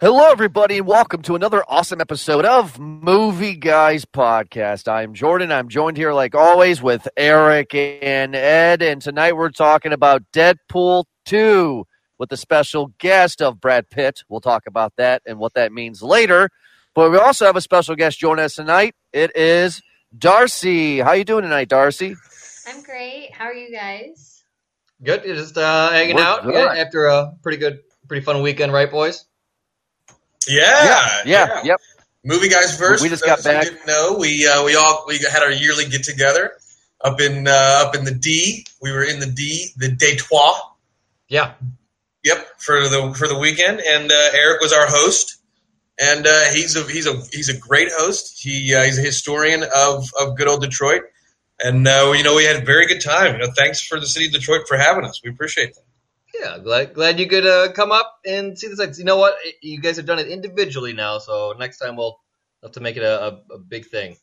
Hello, everybody, and welcome to another awesome episode of Movie Guys Podcast. I'm Jordan. I'm joined here, like always, with Eric and Ed. And tonight we're talking about Deadpool 2 with a special guest of Brad Pitt. We'll talk about that and what that means later. But we also have a special guest joining us tonight. It is Darcy. How you doing tonight, Darcy? I'm great. How are you guys? Good. Just uh, hanging We're out good. after a pretty good, pretty fun weekend, right, boys? Yeah, yeah, yeah. yep. Movie guys first. We just got back. Didn't know we uh, we all we had our yearly get together up in uh, up in the D. We were in the D, the Detroit. Yeah. Yep, for the for the weekend, and uh, Eric was our host, and uh, he's a he's a he's a great host. He uh, he's a historian of of good old Detroit, and uh, you know we had a very good time. You know, thanks for the city of Detroit for having us. We appreciate that. Yeah. Glad glad you could uh, come up and see the sights. You know what? You guys have done it individually now, so next time we'll have to make it a, a, a big thing.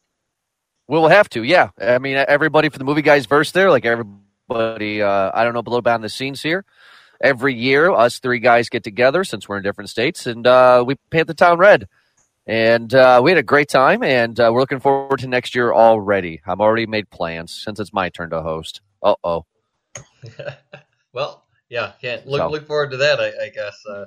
We'll have to, yeah. I mean, everybody for the movie guys verse there, like everybody, uh, I don't know, below behind the scenes here. Every year, us three guys get together since we're in different states, and uh, we paint the town red. And uh, we had a great time, and uh, we're looking forward to next year already. I've already made plans since it's my turn to host. Uh oh. well, yeah. Can't look So. look forward to that. I, I guess. Uh,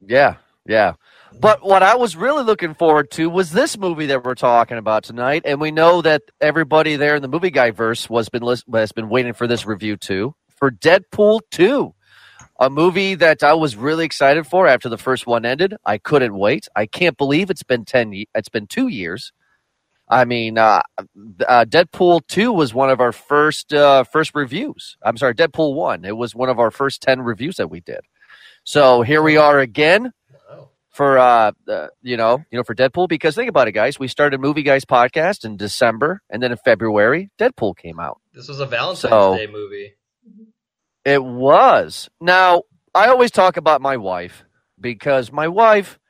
Yeah, yeah. But what I was really looking forward to was this movie that we're talking about tonight, and we know that everybody there in the movie guy verse was been lis- has been waiting for this review too for Deadpool two, a movie that I was really excited for after the first one ended. I couldn't wait. I can't believe it's been ten. It's been two years. I mean, uh, uh, Deadpool two was one of our first uh, first reviews. I'm sorry, Deadpool one. It was one of our first ten reviews that we did. So here we are again for uh, uh you know you know for Deadpool because think about it guys we started movie guys podcast in December and then in February Deadpool came out This was a Valentine's So- Day movie. it was now I always talk about my wife because my wife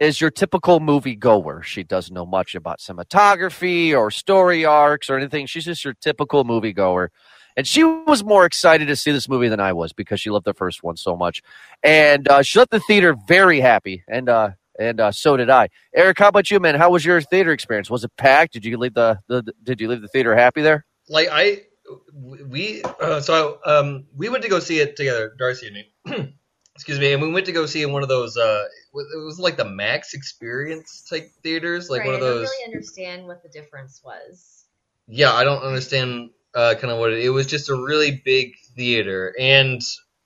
is your typical movie goer she doesn't know much about cinematography or story arcs or anything she's just your typical movie goer and she was more excited to see this movie than I was because she loved the first one so much, and uh, she left the theater very happy, and uh, and uh, so did I. Eric, how about you, man? How was your theater experience? Was it packed? Did you leave the, the Did you leave the theater happy there? like I we uh, so um we went to go see it together, Darcy and me. Excuse me, and we went to go see in one of those. uh It was like the Max Experience type theaters, like right, one of those I don't really understand what the difference was. Yeah, I don't understand uh, kind of what it. It was just a really big theater, and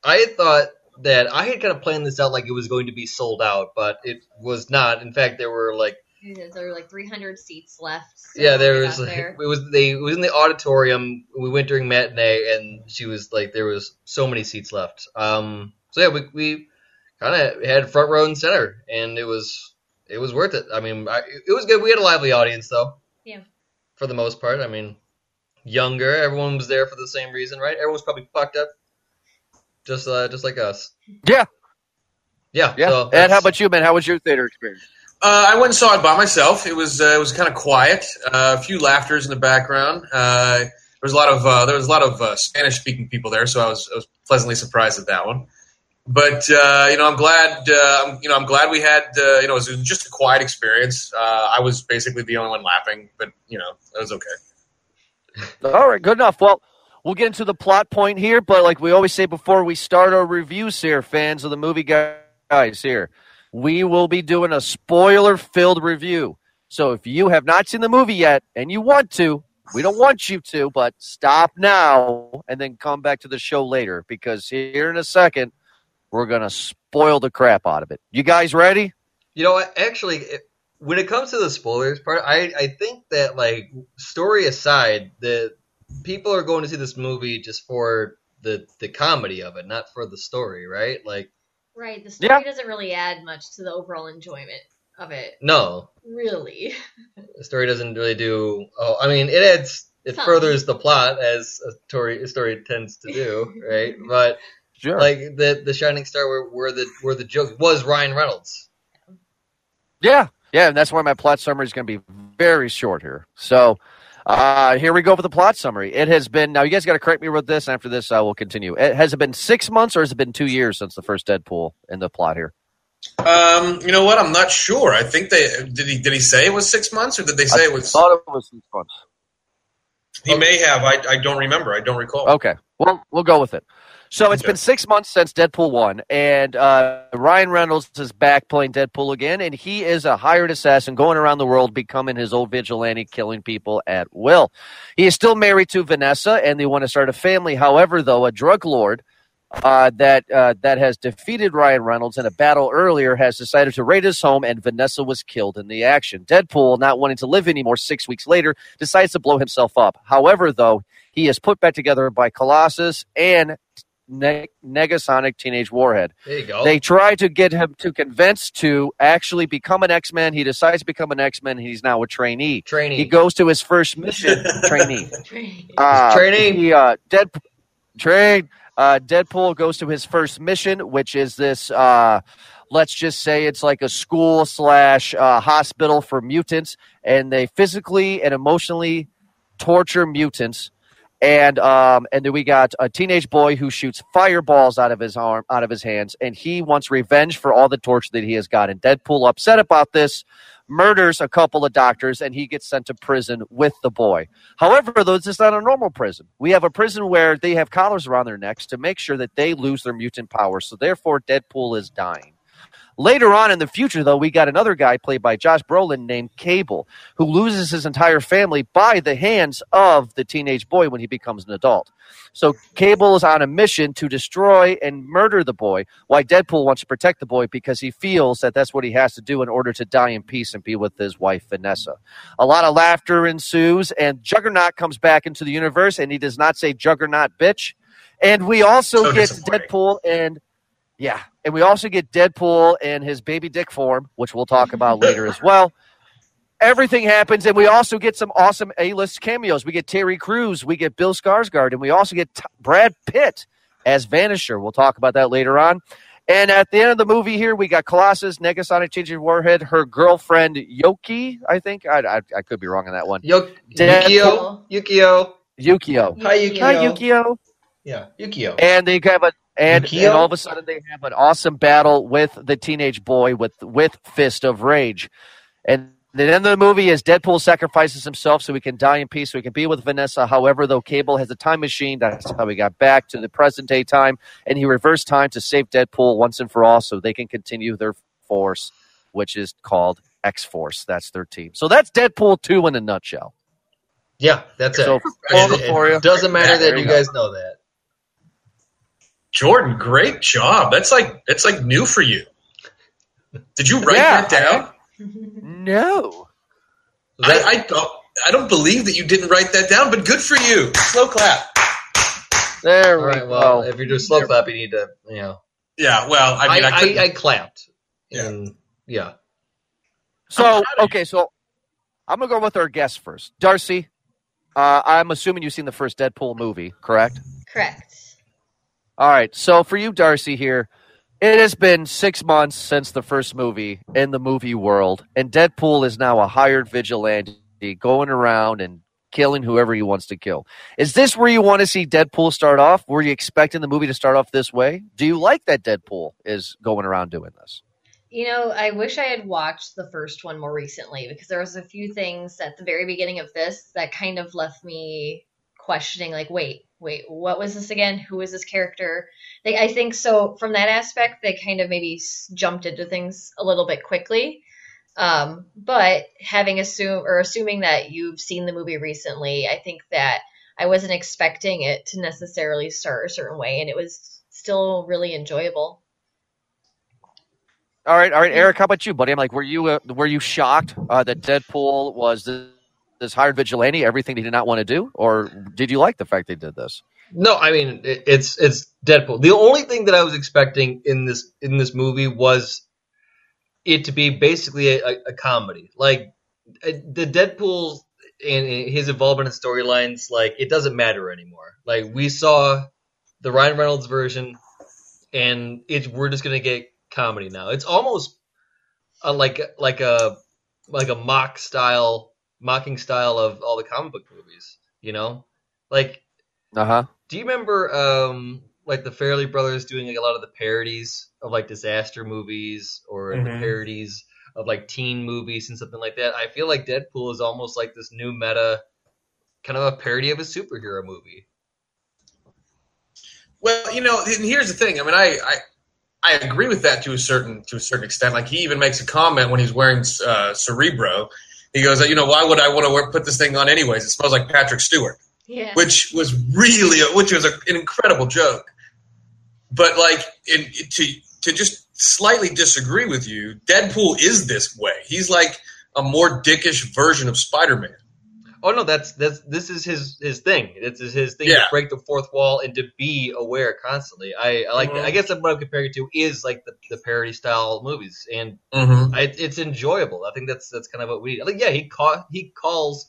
I thought that I had kind of planned this out like it was going to be sold out, but it was not. In fact, there were like There were like 300 seats left. so yeah, there was like, there. it was they it was in the auditorium. We went during matinee, and she was like, there was so many seats left. Um, so yeah, we we kind of had front row and center, and it was it was worth it. I mean, I, it was good. We had a lively audience though. Yeah. For the most part, I mean, younger. Everyone was there for the same reason, right? Everyone was probably fucked up, just uh, just like us. Yeah, Yeah. yeah. So Ed, how about you, man? How was your theater experience? Uh, I went and saw it by myself. It was uh, it was kind of quiet. Uh, a few laughters in the background. Uh, there was a lot of uh, there was a lot of uh, Spanish speaking people there, so I was, I was pleasantly surprised at that one. But uh, you know, I'm glad. Uh, you know, I'm glad we had. Uh, you know, it was just a quiet experience. Uh, I was basically the only one laughing, but you know, it was okay. All right, good enough. Well, we'll get into the plot point here, but like we always say before we start our reviews here, fans of the movie guys here, we will be doing a spoiler filled review. So if you have not seen the movie yet and you want to, we don't want you to, but stop now and then come back to the show later because here in a second, we're going to spoil the crap out of it. You guys ready? You know? Actually, when it comes to the spoilers part, I, I think that like story aside, the people are going to see this movie just for the the comedy of it, not for the story, right? Like, Right, the story Yeah. doesn't really add much to the overall enjoyment of it. no, Really. the story doesn't really do. Oh, I mean, it adds, it Some. furthers the plot as a story a story tends to do, right? But Sure. like the the shining star where, where the where the joke was Ryan Reynolds. Yeah, yeah, and that's why my plot summary is going to be very short here. So, uh, here we go for the plot summary. It has been now. You guys got to correct me with this. After this, I will continue. It, has it been six months or has it been two years since the first Deadpool in the plot here? Um, you know what? I'm not sure. I think they did. He did he say it was six months, or did they say I it was? thought it was six months. He may have. I, I don't remember. I don't recall. Okay, well, we'll go with it. So it's been six months since Deadpool one, and uh, Ryan Reynolds is back playing Deadpool again, and he is a hired assassin going around the world, becoming his old vigilante, killing people at will. He is still married to Vanessa, and they want to start a family. However, though, a drug lord uh, that uh, that has defeated Ryan Reynolds in a battle earlier has decided to raid his home, and Vanessa was killed in the action. Deadpool, not wanting to live anymore, six weeks later, decides to blow himself up. However, though, he is put back together by Colossus and ne- Negasonic Teenage Warhead. There you go. They try to get him to convince to actually become an X Men. He decides to become an X Men. He's now a trainee. Trainee. He goes to his first mission. trainee. Train. Uh, Training. He uh, Dead train. Uh, Deadpool goes to his first mission, which is this. Uh, let's just say it's like a school slash uh, hospital for mutants, and they physically and emotionally torture mutants. And um, and then we got a teenage boy who shoots fireballs out of his arm, out of his hands, and he wants revenge for all the torture that he has gotten. Deadpool, upset about this, murders a couple of doctors, and he gets sent to prison with the boy. However, though, this is not a normal prison. We have a prison where they have collars around their necks to make sure that they lose their mutant powers. So therefore, Deadpool is dying. Later on in the future, though, we got another guy played by Josh Brolin named Cable, who loses his entire family by the hands of the teenage boy when he becomes an adult. So Cable is on a mission to destroy and murder the boy, why Deadpool wants to protect the boy because he feels that that's what he has to do in order to die in peace and be with his wife, Vanessa. A lot of laughter ensues, and Juggernaut comes back into the universe, and he does not say Juggernaut, bitch. And we also So get. Deadpool and yeah, and we also get Deadpool in his baby dick form, which we'll talk about later as well. Everything happens, and we also get some awesome A-list cameos. We get Terry Crews, we get Bill Skarsgård, and we also get T- Brad Pitt as Vanisher. We'll talk about that later on. And at the end of the movie here, we got Colossus, Negasonic Changing Warhead, her girlfriend Yoki, I think. I, I, I could be wrong on that one. Yo- Deadpool. Yukio. Yukio. Yukio. Hi, Yukio. Hi, Yukio. Yeah, Yukio. and they have a and, and all of a sudden they have an awesome battle with the teenage boy with with Fist of Rage, and the end of the movie is Deadpool sacrifices himself so he can die in peace, so he can be with Vanessa. However, though Cable has a time machine, that's how he got back to the present day time, and he reversed time to save Deadpool once and for all, so they can continue their force, which is called X Force. That's their team. So that's Deadpool two in a nutshell. Yeah, that's it. So it for you. It doesn't matter Yeah, that you guys know that. Jordan, great job. That's like that's like new for you. Did you write Yeah, that down? No. That- I, I don't. I don't believe that you didn't write that down, but good for you. Slow clap. There all we right. Well, if you're doing slow clap, you need to, you know. Yeah. Well, I I mean, I, I, couldn't- I, clapped. Yeah. And yeah. So okay, so I'm gonna go with our guest first. Darcy, uh, I'm assuming you've seen the first Deadpool movie, correct? Correct. All right. So for you, Darcy, here, it has been six months since the first movie in the movie world, and Deadpool is now a hired vigilante going around and killing whoever he wants to kill. Is this where you want to see Deadpool start off? Were you expecting the movie to start off this way? Do you like that Deadpool is going around doing this? You know, I wish I had watched the first one more recently because there was a few things at the very beginning of this that kind of left me questioning like wait, wait, what was this again? Who is this character? They, I think so from that aspect they kind of maybe jumped into things a little bit quickly. Um, but having assumed or assuming that you've seen the movie recently, I think that I wasn't expecting it to necessarily start a certain way and it was still really enjoyable. All right, all right, Eric. How about you, buddy? I'm like, were you uh, were you shocked uh, that Deadpool was this, this hired vigilante, everything he did not want to do, or did you like the fact they did this? No, I mean it, it's it's Deadpool. The only thing that I was expecting in this in this movie was it to be basically a, a, comedy. Like uh, the Deadpool and his involvement in storylines, like it doesn't matter anymore. Like we saw the Ryan Reynolds version, and it's we're just gonna get comedy now. It's almost a, like like a like a mock style, mocking style of all the comic book movies. You know, like Uh huh. do you remember um like the Farrelly Brothers doing like a lot of the parodies of like disaster movies or the Mhm. parodies of like teen movies and something like that. I feel like Deadpool is almost like this new meta, kind of a parody of a superhero movie. Well, you know, and here's the thing. I mean, I, I I agree with that to a certain to a certain extent. Like he even makes a comment when he's wearing uh, Cerebro. He goes, you know, why would I want to wear, put this thing on anyways? It smells like Patrick Stewart, Yeah. which was really, a, which was a, an incredible joke. But like, in, to to just slightly disagree with you, Deadpool is this way. He's like a more dickish version of Spider Man. Oh no, that's that's this is his his thing. This is his thing Yeah. to break the fourth wall and to be aware constantly. I, I like. Mhm. I guess what I'm comparing it to is like the, the parody style movies, and Mm-hmm. I, it's enjoyable. I think that's that's kind of what we. Like, yeah, he call, he calls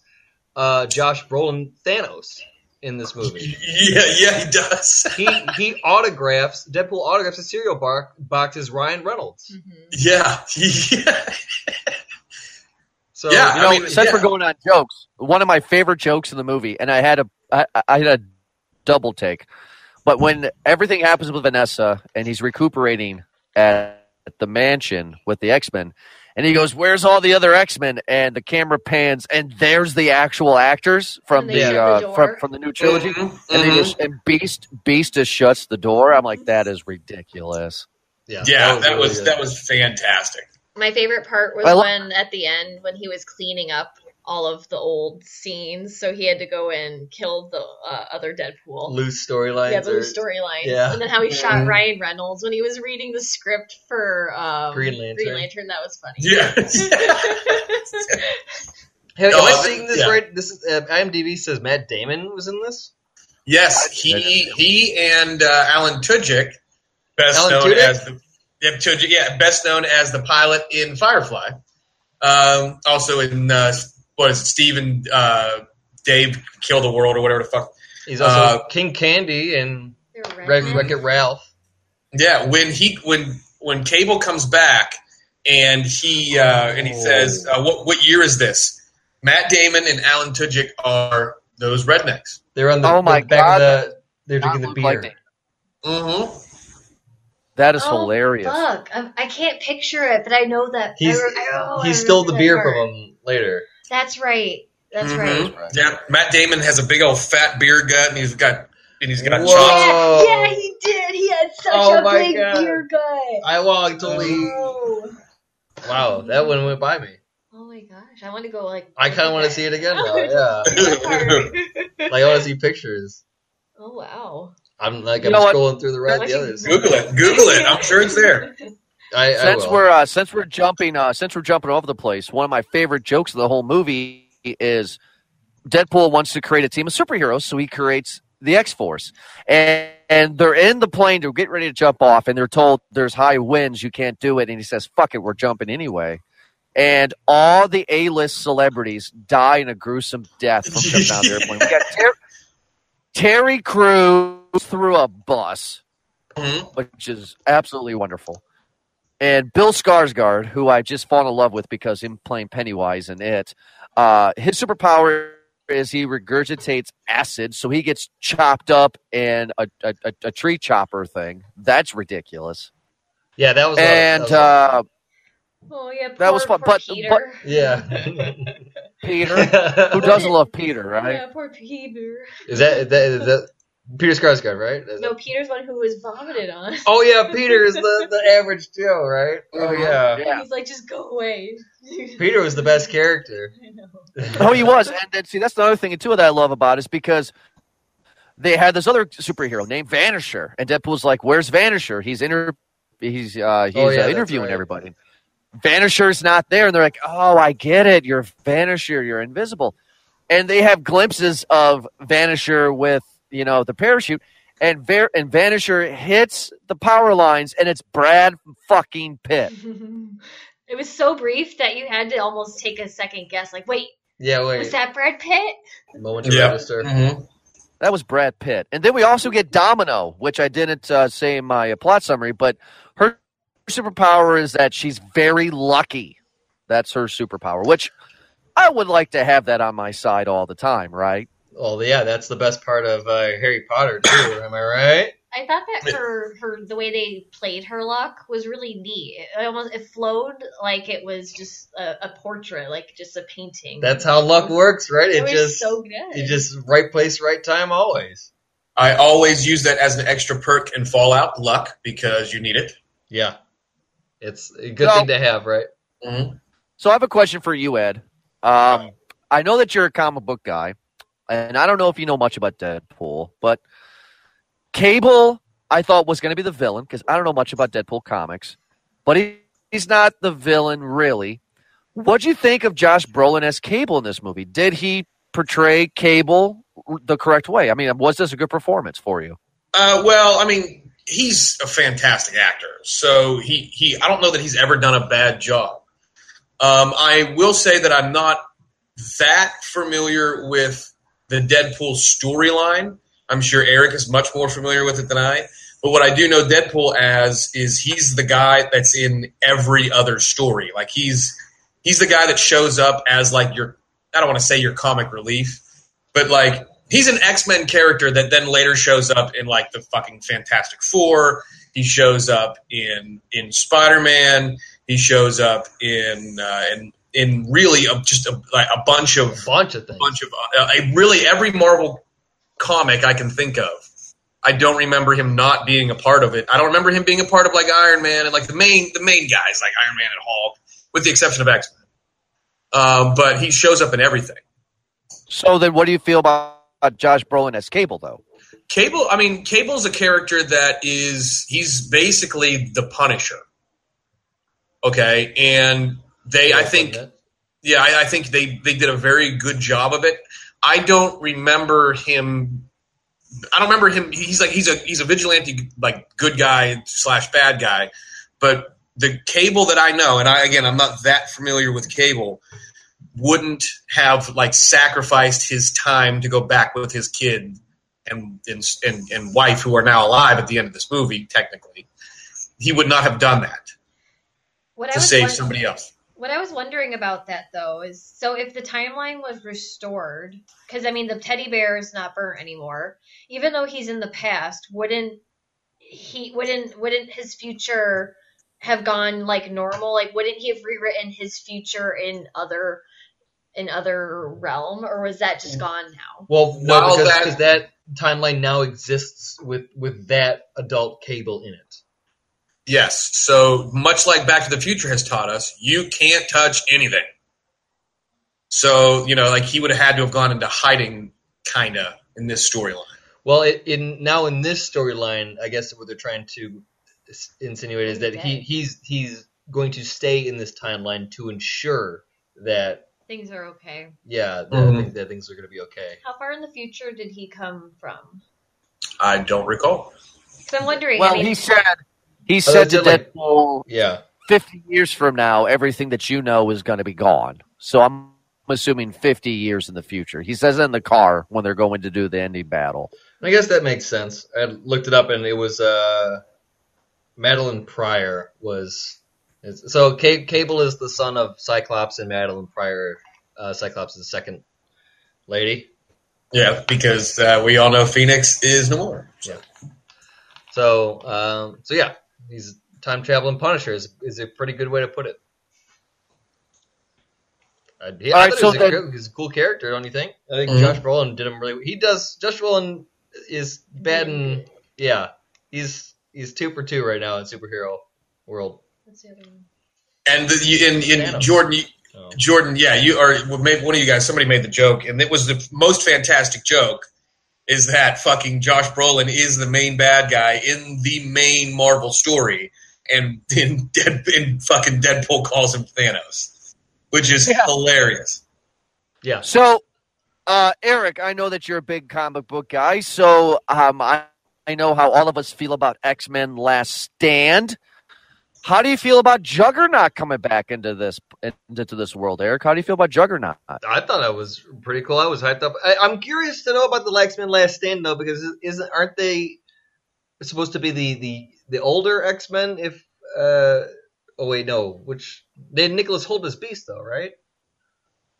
uh, Josh Brolin Thanos in this movie. Yeah, yeah, he does. he he autographs Deadpool autographs a cereal bar, box as Ryan Reynolds. Mhm. yeah, yeah. So Yeah, You know, I mean, since yeah. we're going on jokes, one of my favorite jokes in the movie, and I had a I, I had a double take, but when everything happens with Vanessa and he's recuperating at the mansion with the X Men, and he goes, "Where's all the other X Men?" and the camera pans, and there's the actual actors from the they the uh, door. from from the new trilogy, Mhm, and they mhm. just and Beast Beast just shuts the door. I'm like, that is ridiculous. yeah, yeah, that really was good. that was fantastic. My favorite part was I lo- when at the end when he was cleaning up all of the old scenes, so he had to go and kill the uh, other Deadpool. loose storylines. yeah, the or storylines. Yeah. And then how he shot Mhm. Ryan Reynolds when he was reading the script for um, Green Lantern. Green Lantern. That was funny. Yeah. Hey, No, am I I seeing this yeah. right? This is uh, IMDb says Matt Damon was in this. yes, he he and uh, Alan Tudyk, best Alan known Tudyk? as the yeah, Tudyk, yeah, best known as the pilot in Firefly. Um, also in uh, what is it, Stephen uh, Dave Kill the World or whatever the fuck. He's also Uh, King Candy and They're Wreck It Ralph. Yeah, when he when when Cable comes back and he uh, and he Oh. says, uh, "What what year is this?" Matt Damon and Alan Tudyk are those rednecks. They're on the, Oh my the back God. of the. They're Not drinking the beer. like Mm-hmm. That is Oh, hilarious. Fuck, I, I can't picture it, but I know that. He's- re- oh, I he stole the beer that from him later. That's right. That's Mhm. right. Yeah, Matt Damon has a big old fat beer gut, and he's got and he's got Whoa. chops. Yeah, yeah, he did. He had such Oh a big God. beer gut. I well, I totally. Oh. Wow, that one went by me. Oh my gosh, I want to go like. I kind of want to see it again now. Yeah, Yeah. like I want to see pictures. oh wow. I'm like You I'm know what? scrolling through the red Watching- the others. Google it. Google it. I'm sure it's there. I, I since will. we're uh, since we're jumping uh, since we're jumping over the place, one of my favorite jokes of the whole movie is Deadpool wants to create a team of superheroes, so he creates the X Force, and and they're in the plane to get ready to jump off, and they're told there's high winds, you can't do it, and he says, "Fuck it, we're jumping anyway." And all the A-list celebrities die in a gruesome death from jumping out of the airplane. We got Ter- Terry Crews through a bus Mhm. which is absolutely wonderful. And Bill Skarsgård, who I just fallen in love with because him playing Pennywise in it, uh, his superpower is he regurgitates acid, so he gets chopped up in a, a, a, a tree chopper thing. That's ridiculous. yeah, that was a- And that was a- uh, Oh yeah. That was fun, poor but- Peter. yeah. Peter, who doesn't love Peter, right? Yeah, poor Peter. Is that is that, is that Peter Skarsgård, right? Is No, it- Peter's one who was vomited on. Oh yeah, Peter is the, the average Joe, right? Oh yeah. Yeah. He's like, just go away. Peter was the best character. I know. Oh, he was, and, then see, that's another thing too that I love about it is because they had this other superhero named Vanisher, and Deadpool's like, "Where's Vanisher? He's inter- he's uh, he's Oh, yeah, uh, interviewing right. everybody." Vanisher's not there, and they're like, "Oh, I get it. You're Vanisher. You're invisible." And they have glimpses of Vanisher with you know the parachute, and Ver- and Vanisher hits the power lines, and it's Brad fucking Pitt. it was so brief that you had to almost take a second guess. Like, wait, Yeah, wait, was that Brad Pitt? Moment to Yeah. register. Mhm. That was Brad Pitt. And then we also get Domino, which I didn't uh, say in my uh, plot summary, but her superpower is that she's very lucky. That's her superpower, which I would like to have that on my side all the time, right? Well, yeah, that's the best part of uh, Harry Potter too. am I right? I thought that her her the way they played her luck was really neat. It almost it flowed like it was just a, a portrait, like just a painting. That's how luck works, right? It, It was just so good. you just right place, right time, always. I always use that as an extra perk in Fallout, luck, because you need it. Yeah, it's a good No. thing to have, right? Mm-hmm. So I have a question for you, Ed. Um, I know that you're a comic book guy, and I don't know if you know much about Deadpool, but Cable, I thought was going to be the villain because I don't know much about Deadpool comics, but he, he's not the villain really. What'd you think of Josh Brolin as Cable in this movie? Did he portray Cable the correct way? I mean, was this a good performance for you? Uh, well, I mean, he's a fantastic actor. So he, he I don't know that he's ever done a bad job. Um, I will say that I'm not that familiar with the Deadpool storyline. I'm sure Eric is much more familiar with it than I. But what I do know Deadpool as is he's the guy that's in every other story. Like he's he's the guy that shows up as like your I don't want to say your comic relief, but like he's an X-Men character that then later shows up in like the fucking Fantastic Four. He shows up in in Spider-Man. He shows up in uh, in in really a, just a, like a bunch of A bunch of things. bunch of uh, a, really every Marvel comic I can think of. I don't remember him not being a part of it. I don't remember him being a part of like Iron Man and like the main the main guys like Iron Man and Hulk, with the exception of X Men. Um, but he shows up in everything. So then, what do you feel about, about Josh Brolin as Cable, though? Cable, I mean, Cable's a character that is he's basically the Punisher. Okay, and they, I think, yeah, I, I think they they did a very good job of it. I don't remember him. I don't remember him. He's like he's a he's a vigilante, like good guy slash bad guy. But the Cable that I know, and I again, I'm not that familiar with Cable, wouldn't have like sacrificed his time to go back with his kid and and and, and wife who are now alive at the end of this movie. Technically, he would not have done that what to was save somebody else. What I was wondering about that though is so if the timeline was restored, because I mean the teddy bear is not burnt anymore. Even though he's in the past, wouldn't he? Wouldn't wouldn't his future have gone like normal? Like wouldn't he have rewritten his future in other in other realm, or was that just mm. gone now? Well, no, While because that- because that timeline now exists with with that adult cable in it. Yes. So much like Back to the Future has taught us, you can't touch anything. So you know, like he would have had to have gone into hiding, kinda, in this storyline. Well, it, in now in this storyline, I guess what they're trying to insinuate is that he he's he's going to stay in this timeline to ensure that Things are okay. yeah that, Mhm. that things are going to be okay. How far in the future did he come from? I don't recall. Because I'm wondering. Well, I mean, he said he said to that's like- Deadpool, Yeah, "50 years from now, everything that you know is going to be gone." So I'm assuming 50 years in the future. He says in the car when they're going to do the ending battle. I guess that makes sense. I looked it up and it was uh, Madelyne Pryor was so C- Cable is the son of Cyclops and Madelyne Pryor. Uh, Cyclops is the second lady. Yeah, because uh, we all know Phoenix is no more. Yeah. So, um, so yeah, he's time traveling Punisher is, is a pretty good way to put it. Uh, yeah, All I right, so he was a then- he's a cool character, don't you think? I think Mhm. Josh Brolin did him really. He does. Josh Brolin is bad in yeah. He's he's two for two right now in superhero world. what's the other one? And the, you, in, in Thanos. Jordan, you, So. Jordan, yeah, you are. well, maybe one of you guys, somebody made the joke, and it was the most fantastic joke. Is that fucking Josh Brolin is the main bad guy in the main Marvel story, and in Dead in fucking Deadpool calls him Thanos, which is Yeah. hilarious. Yeah. So, uh, Eric, I know that you're a big comic book guy. So, um, I, I know how all of us feel about X Men Last Stand. How do you feel about Juggernaut coming back into this into this world, Eric? How do you feel about Juggernaut? I thought that was pretty cool. I was hyped up. I, I'm curious to know about the X Men Last Stand though, because isn't aren't they supposed to be the the the older X Men? If uh, oh wait, no, which they had Nicholas Hoult as Beast though, right?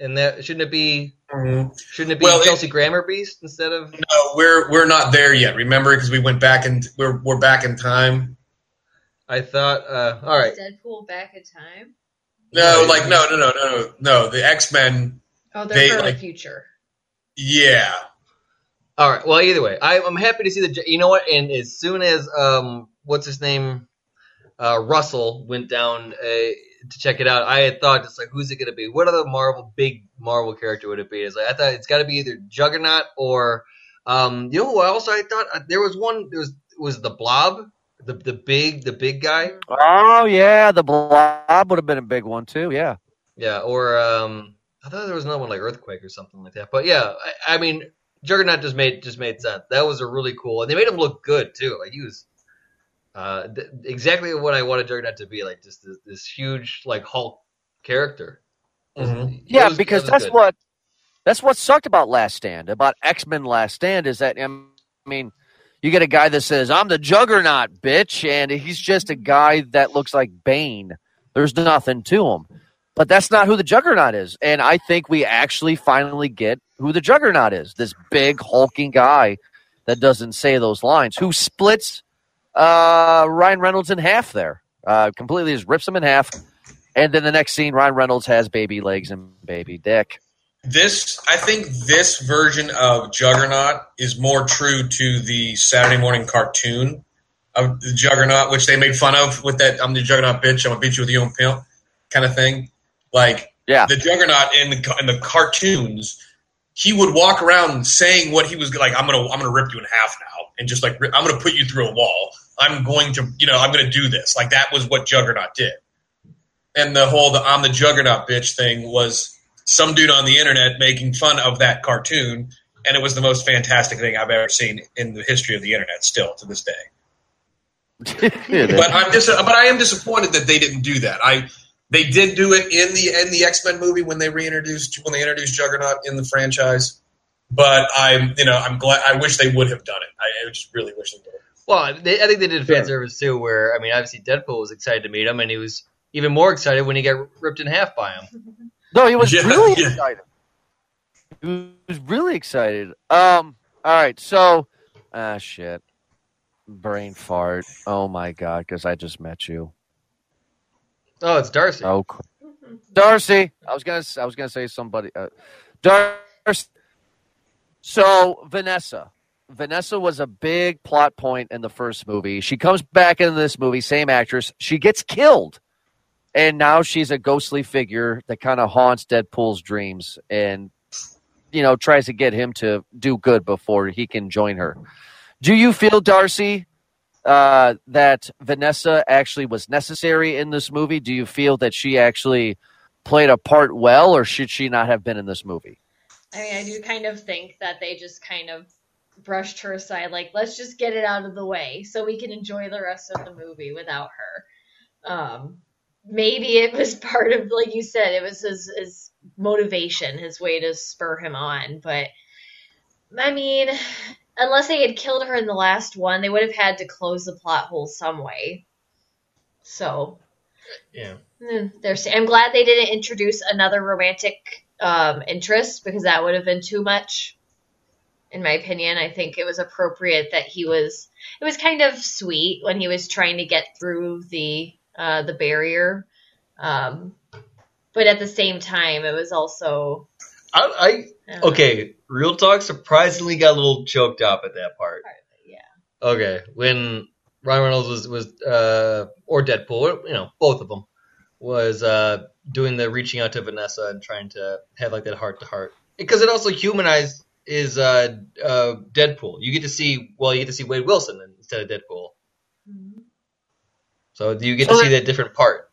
And that shouldn't it be shouldn't it be Well, it- Kelsey Grammer Beast instead of No, we're we're not there yet. Remember, because we went back and we're we're back in time. I thought, uh, all right, Deadpool back in time. No, like no, no, no, no, no, no. The X Men. Oh, they're They, from like- the future. Yeah, all right. Well, either way, I, I'm happy to see the. You know what? And as soon as um, what's his name, uh, Russell went down uh, to check it out, I had thought just like, who's it going to be? What other Marvel big Marvel character would it be? It's like I thought it's got to be either Juggernaut or, um, you know who else I thought uh, there was one. There was was the Blob, the the big the big guy. Oh yeah, the blob would have been a big one too. Yeah. Yeah, or um, I thought there was another one like Earthquake or something like that. But yeah, I, I mean, Juggernaut just made just made sense. That was a really cool, and they made him look good too. Like he was uh, th- exactly what I wanted Juggernaut to be. Like just this, this huge like Hulk character. Mhm. Yeah, was- because it that's good. what that's what sucked about Last Stand, about X Men Last Stand, is that I mean, you get a guy that says, "I'm the Juggernaut, bitch," and he's just a guy that looks like Bane. There's nothing to him, but that's not who the Juggernaut is. And I think we actually finally get who the Juggernaut is. This big hulking guy that doesn't say those lines, who splits uh, Ryan Reynolds in half there, uh, completely just rips him in half. And then the next scene, Ryan Reynolds has baby legs and baby dick. This I think this version of Juggernaut is more true to the Saturday morning cartoon of the Juggernaut, which they made fun of with that "I'm the Juggernaut, bitch. I'm gonna beat you with your own pimp" kind of thing. Like Yeah. the Juggernaut in the in the cartoons, he would walk around saying what he was like. I'm gonna I'm gonna rip you in half now, and just like I'm gonna put you through a wall. I'm going to you know I'm gonna do this. Like that was what Juggernaut did. And the whole the I'm the Juggernaut bitch thing was some dude on the internet making fun of that cartoon, and it was the most fantastic thing I've ever seen in the history of the internet. Still to this day. But I'm dis- but I am disappointed that they didn't do that. I they did do it in the in the X Men movie when they reintroduced when they introduced Juggernaut in the franchise. But I'm you know I'm glad I wish they would have done it. I, I just really wish they would. Well, they, I think they did fan service too. Where I mean, obviously Deadpool was excited to meet him, and he was even more excited when he got ripped in half by him. no, he was Yeah, really yeah. excited. He was really excited. Um. All right. So, ah, shit. Brain fart. Oh my god! Because I just met you. Oh, it's Darcy. Oh, cr- Darcy. I was gonna. I was gonna say somebody. Uh, Darcy. So Vanessa. Vanessa was a big plot point in the first movie. She comes back in this movie, same actress. She gets killed. And now she's a ghostly figure that kind of haunts Deadpool's dreams and, you know, tries to get him to do good before he can join her. Do you feel, Darcy, uh, that Vanessa actually was necessary in this movie? Do you feel that she actually played a part well, or should she not have been in this movie? I mean, I do kind of think that they just kind of brushed her aside. Like, let's just get it out of the way so we can enjoy the rest of the movie without her. Um, maybe it was part of, like you said, it was his, his motivation, his way to spur him on. But I mean, unless they had killed her in the last one, they would have had to close the plot hole some way. So Yeah. Mm, There's, I'm glad they didn't introduce another romantic um, interest because that would have been too much. In my opinion, I think it was appropriate that he was. It was kind of sweet when he was trying to get through the uh, the barrier, um, but at the same time, it was also I, I okay. Real talk. Surprisingly, got a little choked up at that part. it, yeah. Okay, when Ryan Reynolds was was uh, or Deadpool, you know, both of them was uh, doing the reaching out to Vanessa and trying to have like that heart to heart because it also humanized is uh, uh, Deadpool. You get to see well, you get to see Wade Wilson instead of Deadpool. So do you get So to see that- that different part.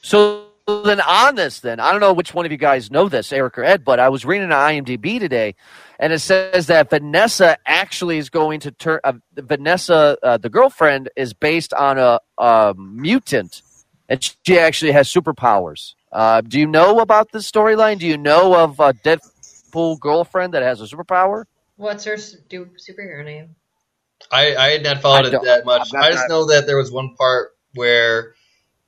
So then on this, then I don't know which one of you guys know this, Eric or Ed, but I was reading on IMDb today, and it says that Vanessa actually is going to turn. Uh, Vanessa, uh, the girlfriend, is based on a, a mutant, and she actually has superpowers. Uh, do you know about this storyline? Do you know of a Deadpool girlfriend that has a superpower? What's her s- do, superhero name? I, I had not followed I it that much. I'm not- I just know that there was one part where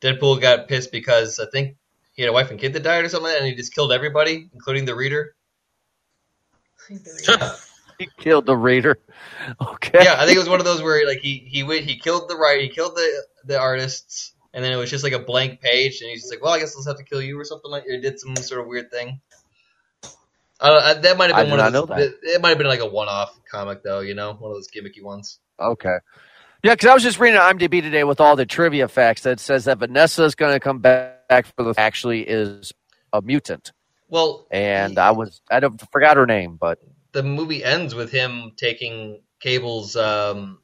Deadpool got pissed because I think he had a wife and kid that died or something, and he just killed everybody, including the reader. he killed the reader. Okay. Yeah, I think it was one of those where like he he went, he killed the writer, he killed the the artists, and then it was just like a blank page, and he's just like, well, I guess let's have to kill you or something like. Or did some sort of weird thing. Uh, that might have been did one of not those. know that. It might have been like a one-off comic, though. You know, one of those gimmicky ones. Okay. Yeah, because I was just reading IMDb today with all the trivia facts that says that Vanessa is going to come back for the actually is a mutant, Well, and I was I don't forgot her name, but the movie ends with him taking Cable's um,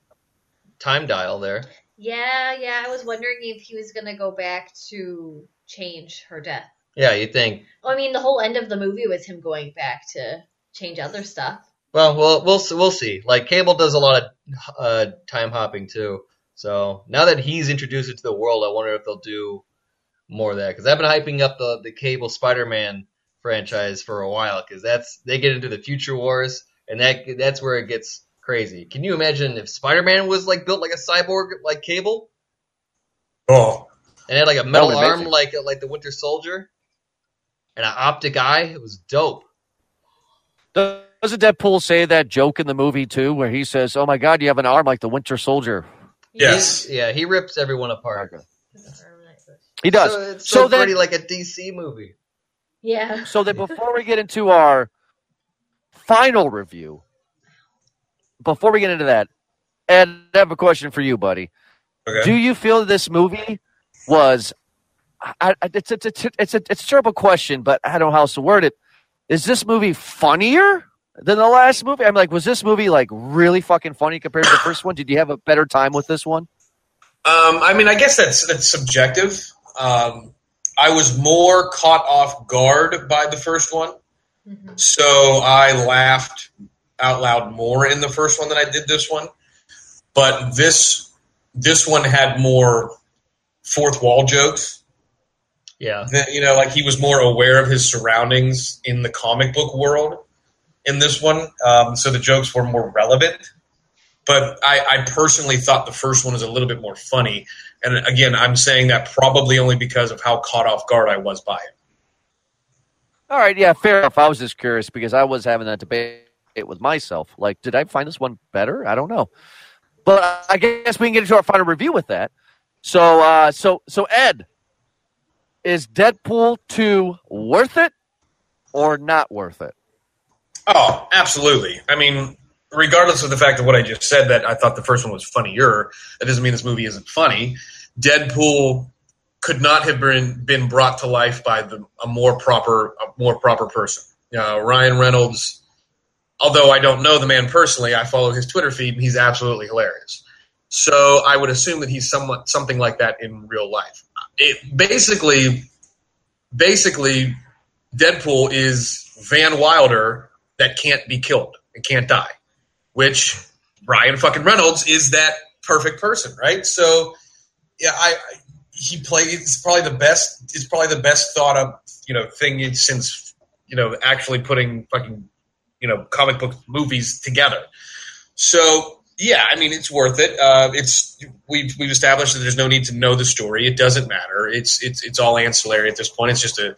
time dial there. Yeah, yeah. I was wondering if he was gonna go back to change her death. Yeah, you think? Well, I mean, the whole end of the movie was him going back to change other stuff. Well, we'll we'll we'll see. Like Cable does a lot of uh, time hopping too. So now that he's introduced it to the world, I wonder if they'll do more of that because I've been hyping up the the Cable Spider-Man franchise for a while because that's they get into the Future Wars and that that's where it gets crazy. Can you imagine if Spider-Man was like built like a cyborg like Cable Oh, and had like a metal That would be arm amazing. like like the Winter Soldier and an optic eye? It was dope. doesn't Deadpool say that joke in the movie too, where he says, "Oh my God, you have an arm like the Winter Soldier." Yes. Yeah, he rips everyone apart. He does. So it's So so, then- pretty like a DC movie. Yeah. So that before we get into our final review, before we get into that, Ed, I have a question for you, buddy. okay. Do you feel this movie was? I, I, it's, it's, it's, it's, a, it's a terrible question, but I don't know how else to word it. Is this movie funnier than the last movie? I'm like, was this movie like really fucking funny compared to the first one? Did you have a better time with this one? Um, I mean, I guess that's that's subjective. Um, I was more caught off guard by the first one, Mhm. so I laughed out loud more in the first one than I did this one. But this this one had more fourth wall jokes. Yeah. Than, you know, like he was more aware of his surroundings in the comic book world in this one, um, so the jokes were more relevant. But I, I personally thought the first one was a little bit more funny. And again, I'm saying that probably only because of how caught off guard I was by it. All right, yeah, fair enough. I was just curious because I was having that debate with myself. Like, did I find this one better? I don't know, but I guess we can get into our final review with that. So, uh, so, so Ed, is Deadpool two worth it or not worth it? Oh, absolutely. I mean, regardless of the fact of what I just said, that I thought the first one was funnier, that doesn't mean this movie isn't funny. Deadpool could not have been been brought to life by the, a more proper a more proper person. Uh, Ryan Reynolds, although I don't know the man personally, I follow his Twitter feed and he's absolutely hilarious. So I would assume that he's somewhat something like that in real life. It basically, basically, Deadpool is Van Wilder that can't be killed and can't die, which Ryan fucking Reynolds is that perfect person, right? So, yeah, I, he plays probably the best. It's probably the best thought of you know thing since you know actually putting fucking you know comic book movies together. So yeah, I mean it's worth it. Uh, it's we've we've established that there's no need to know the story. It doesn't matter. It's it's it's all ancillary at this point. It's just a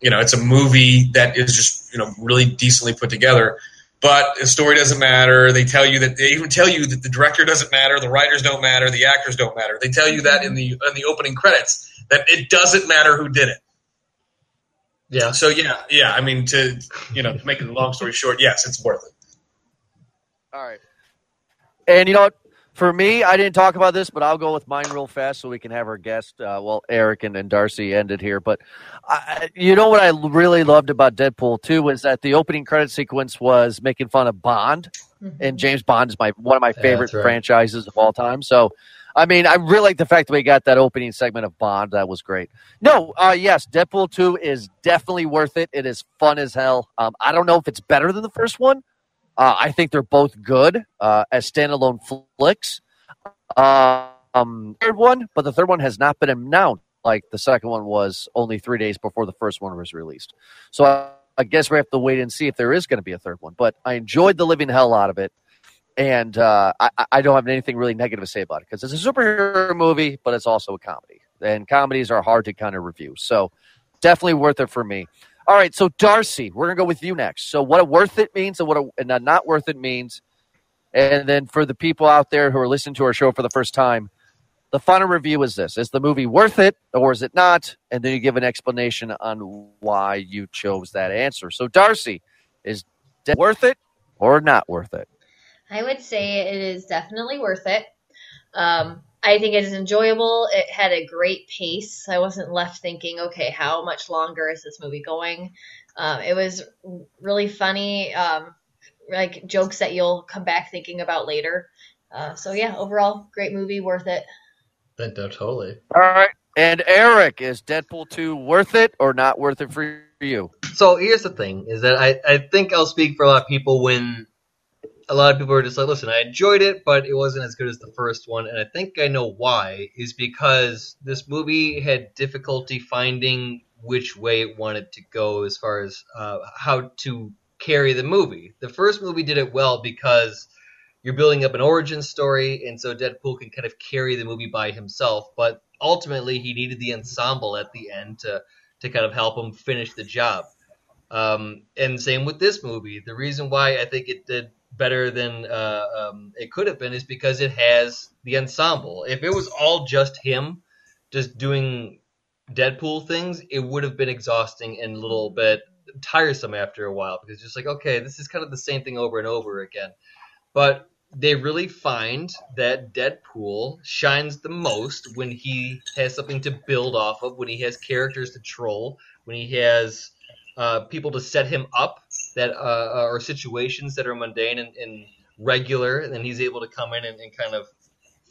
you know it's a movie that is just you know really decently put together. But the story doesn't matter. They tell you that they even tell you that the director doesn't matter, the writers don't matter, the actors don't matter. They tell you that in the in the opening credits that it doesn't matter who did it. Yeah. So yeah, yeah. I mean, to you know, to make a long story short, yes, it's worth it. All right. And you know what? For me, I didn't talk about this, but I'll go with mine real fast so we can have our guest, uh, well, Eric and, and Darcy ended here. But I, you know what I really loved about Deadpool 2 was that the opening credit sequence was making fun of Bond. Mhm. And James Bond is my one of my favorite that's right. franchises of all time. So, I mean, I really like the fact that we got that opening segment of Bond. That was great. No, uh, yes, Deadpool 2 is definitely worth it. It is fun as hell. Um, I don't know if it's better than the first one. Uh, I think they're both good uh, as standalone flicks. Uh, um, third one, but the third one has not been announced. Like the second one was only three days before the first one was released. So I, I guess we have to wait and see if there is going to be a third one. But I enjoyed the living hell out of it, and uh, I, I don't have anything really negative to say about it because it's a superhero movie, but it's also a comedy, and comedies are hard to kind of review. So definitely worth it for me. All right, so Darcy, we're gonna go with you next. So what a worth it means and what a, and a not worth it means, and then for the people out there who are listening to our show for the first time, the final review is this: Is the movie worth it or is it not? And then you give an explanation on why you chose that answer. So Darcy, is it worth it or not worth it? I would say it is definitely worth it. Um, I think it is enjoyable. It had a great pace. I wasn't left thinking, okay, how much longer is this movie going? Um, it was really funny, um, like jokes that you'll come back thinking about later. Uh, so yeah, overall, great movie, worth it. Then no, totally. All right. And Eric, is Deadpool 2 worth it or not worth it for you? So here's the thing: is that I, I think I'll speak for a lot of people when a lot of people are just like, listen, I enjoyed it, but it wasn't as good as the first one, and I think I know why. Is because this movie had difficulty finding which way it wanted to go as far as uh, how to carry the movie. The first movie did it well because you're building up an origin story, and so Deadpool can kind of carry the movie by himself. But ultimately, he needed the ensemble at the end to to kind of help him finish the job. Um, and same with this movie. The reason why I think it did better than uh, um, it could have been is because it has the ensemble. If it was all just him, just doing Deadpool things, it would have been exhausting and a little bit tiresome after a while because it's just like okay, this is kind of the same thing over and over again. But they really find that Deadpool shines the most when he has something to build off of, when he has characters to troll, when he has uh, people to set him up that uh, are situations that are mundane and, and regular, and he's able to come in and, and, kind of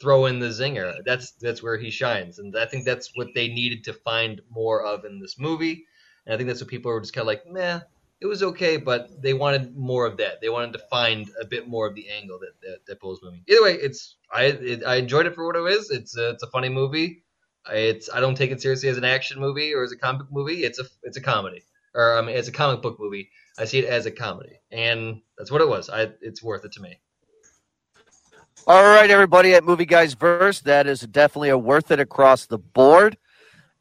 throw in the zinger. That's that's where he shines, and I think that's what they needed to find more of in this movie. And I think that's what people were just kind of like, meh, it was okay, but they wanted more of that. They wanted to find a bit more of the angle that that, that Bull's movie. Either way, it's I it, I enjoyed it for what it is. It's a, it's a funny movie. It's I don't take it seriously as an action movie or as a comic movie. It's a it's a comedy or I mean, it's a comic book movie. I see it as a comedy, and that's what it was. I it's worth it to me. All right, everybody at Movie Guys Verse, that is definitely a worth it across the board.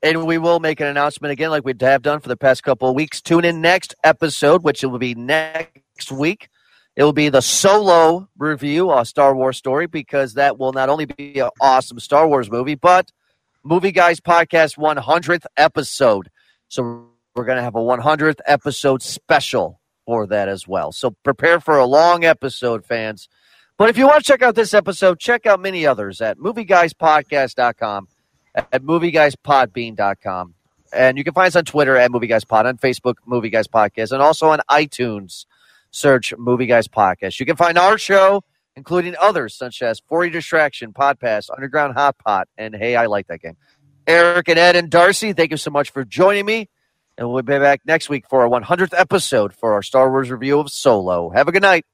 And we will make an announcement again, like we have done for the past couple of weeks. Tune in next episode, which will be next week. It will be the solo review, a Star Wars story, because that will not only be an awesome Star Wars movie, but Movie Guys Podcast 100th episode. So we're going to have a 100th episode special for that as well. So prepare for a long episode, fans. But if you want to check out this episode, check out many others at movieguyspodcast.com, at movieguyspodbean.com. And you can find us on Twitter at Movie Guys Pod, on Facebook, Movie Guys Podcast, and also on iTunes. Search Movie Guys Podcast. You can find our show, including others such as 40 Distraction, Podpass, Underground Hot Pot, and Hey, I Like That Game. Eric and Ed and Darcy, thank you so much for joining me. And we'll be back next week for our 100th episode for our Star Wars review of Solo. Have a good night.